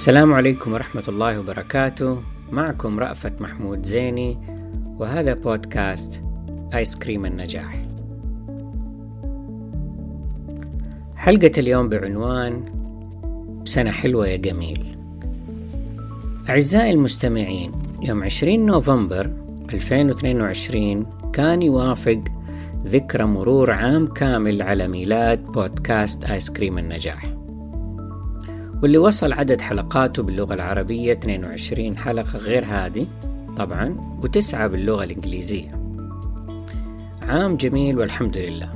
السلام عليكم ورحمة الله وبركاته. معكم رأفت محمود زيني وهذا بودكاست آيس كريم النجاح. حلقة اليوم بعنوان سنة حلوة يا جميل. أعزائي المستمعين يوم 20 نوفمبر 2022 كان يوافق ذكرى مرور عام كامل على ميلاد بودكاست آيس كريم النجاح. واللي وصل عدد حلقاته باللغة العربية 22 حلقة غير هذه طبعا وتسعة باللغة الإنجليزية. عام جميل والحمد لله.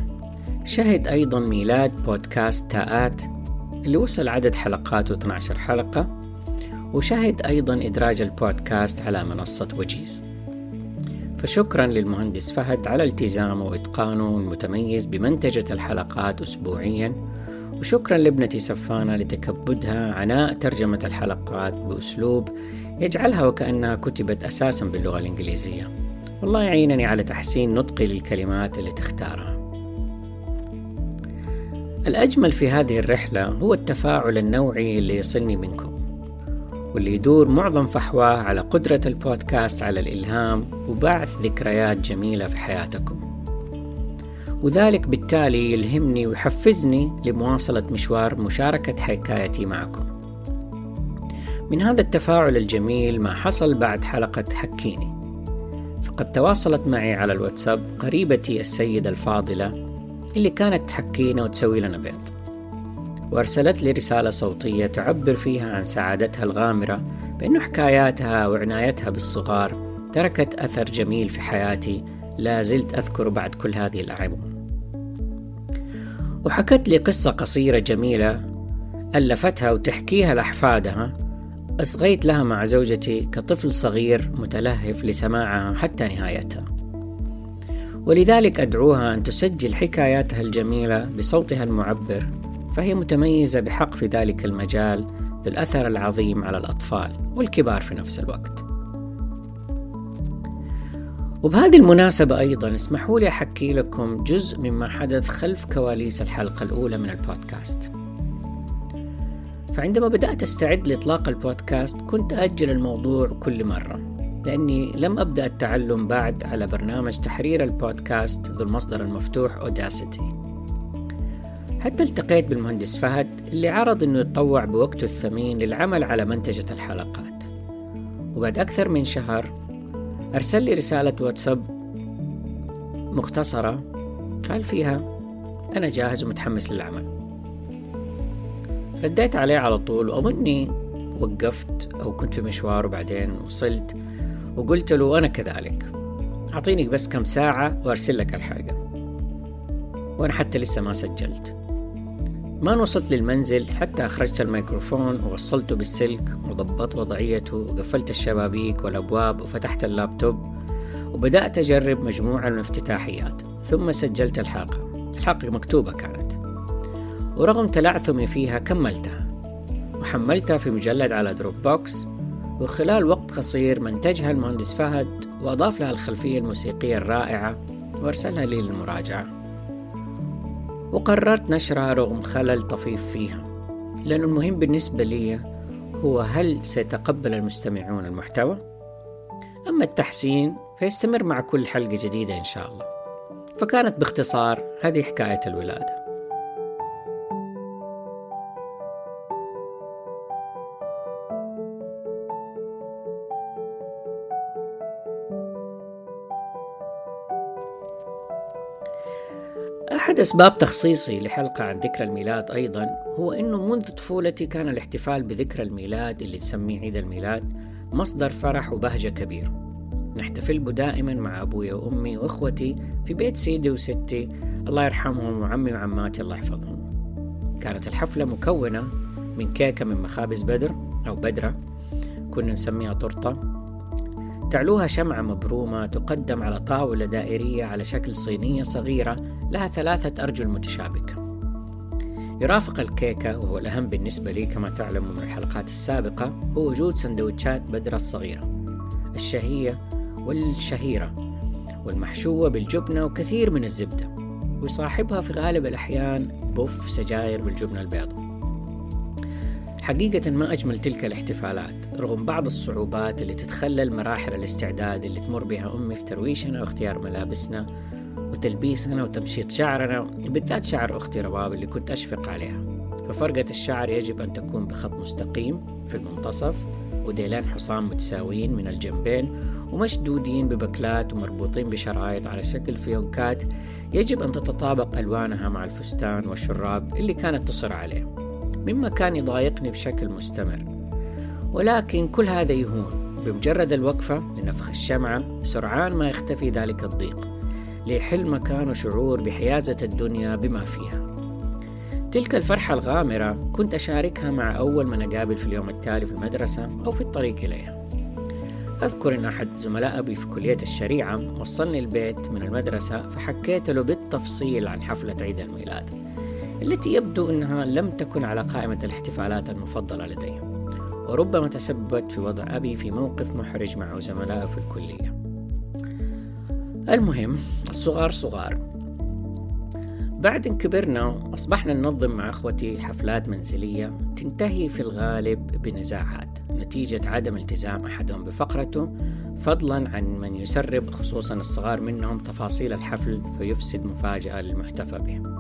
شهد أيضا ميلاد بودكاست تاءات اللي وصل عدد حلقاته 12 حلقة وشهد أيضا إدراج البودكاست على منصة وجيز. فشكرا للمهندس فهد على التزامه وإتقانه المتميز بمنتجة الحلقات أسبوعيا وشكرا لابنتي سفانة لتكبدها عناء ترجمة الحلقات بأسلوب يجعلها وكأنها كتبت أساسا باللغة الإنجليزية. والله يعينني على تحسين نطقي للكلمات اللي تختارها. الأجمل في هذه الرحلة هو التفاعل النوعي اللي يصلني منكم واللي يدور معظم فحواه على قدرة البودكاست على الإلهام وبعث ذكريات جميلة في حياتكم. وذلك بالتالي يلهمني ويحفزني لمواصلة مشوار مشاركة حكايتي معكم. من هذا التفاعل الجميل ما حصل بعد حلقة حكيني. فقد تواصلت معي على الواتساب قريبتي السيدة الفاضلة اللي كانت تحكينا وتسوي لنا بيض وأرسلت لي رسالة صوتية تعبر فيها عن سعادتها الغامرة بأن حكاياتها وعنايتها بالصغار تركت أثر جميل في حياتي. لا زلت أذكر بعد كل هذه الأعوام وحكت لي قصة قصيرة جميلة ألفتها وتحكيها لأحفادها. أصغيت لها مع زوجتي كطفل صغير متلهف لسماعها حتى نهايتها. ولذلك أدعوها أن تسجل حكاياتها الجميلة بصوتها المعبر فهي متميزة بحق في ذلك المجال ذو الأثر العظيم على الأطفال والكبار في نفس الوقت. وبهذه المناسبة أيضا اسمحوا لي أحكي لكم جزء مما حدث خلف كواليس الحلقة الأولى من البودكاست. فعندما بدأت أستعد لإطلاق البودكاست كنت أجل الموضوع كل مرة لأني لم أبدأ التعلم بعد على برنامج تحرير البودكاست ذو المصدر المفتوح أوداسيتي حتى التقيت بالمهندس فهد اللي عرض أنه يتطوع بوقته الثمين للعمل على منتجة الحلقات. وبعد أكثر من شهر أرسل لي رسالة واتساب مختصرة قال فيها أنا جاهز ومتحمس للعمل. رديت عليه على طول وأظني وقفت أو كنت في مشوار وبعدين وصلت وقلت له أنا كذلك. أعطيني بس كم ساعة وأرسل لك الحاجة. وأنا حتى لسه ما سجلت. ما وصلت للمنزل حتى أخرجت الميكروفون ووصلته بالسلك وضبطت وضعيته وقفلت الشبابيك والأبواب وفتحت اللابتوب وبدأت أجرب مجموعة من الافتتاحيات ثم سجلت الحلقة. الحلقة مكتوبة كانت. ورغم تلعثمي فيها كملتها. وحملتها في مجلد على Dropbox وخلال وقت قصير منتجها المهندس فهد وأضاف لها الخلفية الموسيقية الرائعة وأرسلها لي للمراجعة. وقررت نشرها رغم خلل طفيف فيها. لأن المهم بالنسبة لي هو هل سيتقبل المستمعون المحتوى؟ أما التحسين فيستمر مع كل حلقة جديدة إن شاء الله. فكانت باختصار هذه حكاية الولادة. أحد أسباب تخصيصي لحلقة عن ذكرى الميلاد أيضا هو أنه منذ طفولتي كان الاحتفال بذكرى الميلاد اللي تسميه عيد الميلاد مصدر فرح وبهجة كبير نحتفل به دائما مع أبوي وأمي وإخوتي في بيت سيدي وستي. الله يرحمهم وعمي وعماتي الله يحفظهم. كانت الحفلة مكونة من كيكة من مخابز بدر أو بدرة كنا نسميها طرطة. تعلوها شمعة مبرومة تقدم على طاولة دائرية على شكل صينية صغيرة لها ثلاثة أرجل متشابكة. يرافق الكيكة وهو الأهم بالنسبة لي كما تعلموا من الحلقات السابقة هو وجود سندوتشات بدرة الصغيرة الشهية والشهيرة والمحشوة بالجبنة وكثير من الزبدة ويصاحبها في غالب الأحيان بوف سجاير بالجبنة البيضاء. حقيقة ما أجمل تلك الاحتفالات رغم بعض الصعوبات اللي تتخلل مراحل الاستعداد اللي تمر بها أمي في ترويشنا واختيار ملابسنا وتلبيسنا وتمشيط شعرنا بالذات شعر أختي رواب اللي كنت أشفق عليها. ففرقة الشعر يجب أن تكون بخط مستقيم في المنتصف وديلان حصان متساويين من الجنبين ومشدودين ببكلات ومربوطين بشرايط على شكل فيونكات يجب أن تتطابق ألوانها مع الفستان والشراب اللي كانت تصر عليه. مما كان يضايقني بشكل مستمر. ولكن كل هذا يهون. بمجرد الوقفة لنفخ الشمعة سرعان ما يختفي ذلك الضيق ليحل مكانه شعور بحيازة الدنيا بما فيها. تلك الفرحة الغامرة كنت أشاركها مع أول من أقابل في اليوم التالي في المدرسة أو في الطريق إليها. أذكر أن أحد زملاء أبي في كلية الشريعة وصلني البيت من المدرسة فحكيت له بالتفصيل عن حفلة عيد الميلاد. التي يبدو أنها لم تكن على قائمة الاحتفالات المفضلة لدي وربما تسببت في وضع أبي في موقف محرج مع زملائه في الكلية. المهم الصغار صغار. بعد ان كبرنا أصبحنا ننظم مع أخوتي حفلات منزلية تنتهي في الغالب بنزاعات نتيجة عدم التزام أحدهم بفقرته فضلا عن من يسرب خصوصا الصغار منهم تفاصيل الحفل فيفسد مفاجأة للمحتفى به.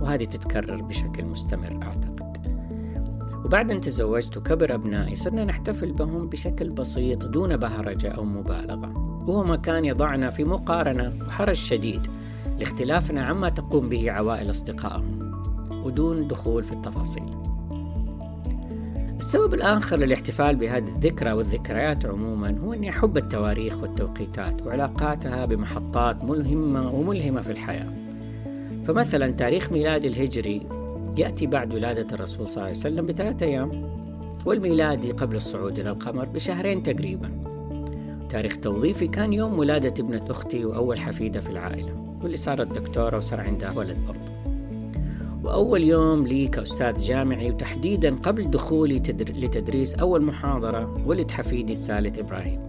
وهذه تتكرر بشكل مستمر أعتقد. وبعد أن تزوجت وكبر أبنائي صرنا نحتفل بهم بشكل بسيط دون بهرجة أو مبالغة. وهو ما كان يضعنا في مقارنة وحرج شديد لاختلافنا عما تقوم به عوائل أصدقائهم ودون دخول في التفاصيل. السبب الآخر للاحتفال بهذه الذكرى والذكريات عموما هو أني أحب التواريخ والتوقيتات وعلاقاتها بمحطات ملهمة وملهمة في الحياة. فمثلا تاريخ ميلاد الهجري يأتي بعد ولادة الرسول صلى الله عليه وسلم بثلاثة أيام والميلادي قبل الصعود إلى القمر بشهرين تقريبا. تاريخ توظيفي كان يوم ولادة ابنة أختي وأول حفيدة في العائلة واللي صارت دكتورة وصار عندها ولد برضه. وأول يوم لي كأستاذ جامعي وتحديدا قبل دخولي لتدريس أول محاضرة ولد حفيدي الثالث إبراهيم.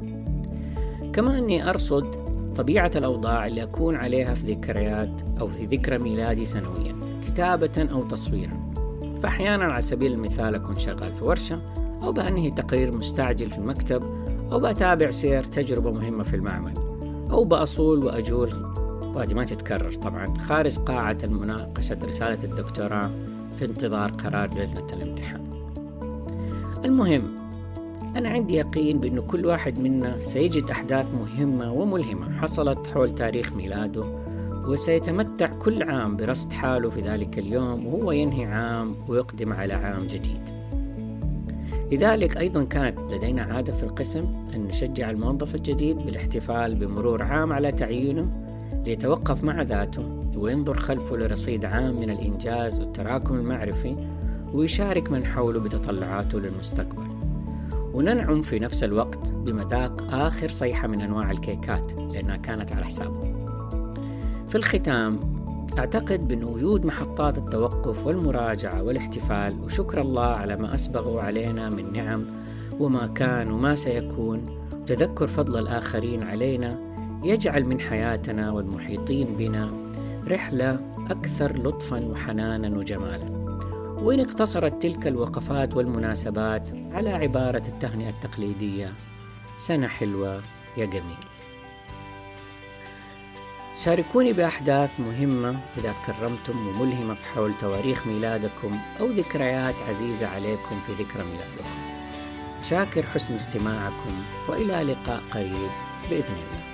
كما أني أرصد طبيعة الأوضاع اللي أكون عليها في ذكريات أو في ذكرى ميلادي سنويا كتابة أو تصويرا. فأحيانا على سبيل المثال أكون شغال في ورشة أو بأنهي تقرير مستعجل في المكتب أو بتابع سير تجربة مهمة في المعمل أو بأصول وأجول. وهذه ما تتكرر طبعا خارج قاعة المناقشة رسالة الدكتوراه في انتظار قرار لجنة الامتحان. المهم أنا عندي يقين بأن كل واحد منا سيجد أحداث مهمة وملهمة حصلت حول تاريخ ميلاده وسيتمتع كل عام برصد حاله في ذلك اليوم وهو ينهي عام ويقدم على عام جديد. لذلك أيضا كانت لدينا عادة في القسم أن نشجع الموظف الجديد بالاحتفال بمرور عام على تعيينه ليتوقف مع ذاته وينظر خلفه لرصيد عام من الإنجاز والتراكم المعرفي ويشارك من حوله بتطلعاته للمستقبل. وننعم في نفس الوقت بمذاق آخر صيحة من أنواع الكيكات لأنها كانت على حسابه. في الختام أعتقد بأن وجود محطات التوقف والمراجعة والاحتفال وشكر الله على ما أسبغوا علينا من نعم وما كان وما سيكون تذكر فضل الآخرين علينا يجعل من حياتنا والمحيطين بنا رحلة أكثر لطفا وحنانا وجمالا. وإن اقتصرت تلك الوقفات والمناسبات على عبارة التهنئة التقليدية سنة حلوة يا جميل. شاركوني بأحداث مهمة إذا تكرمتم وملهمة في حول تواريخ ميلادكم أو ذكريات عزيزة عليكم في ذكرى ميلادكم. شاكر حسن استماعكم وإلى لقاء قريب بإذن الله.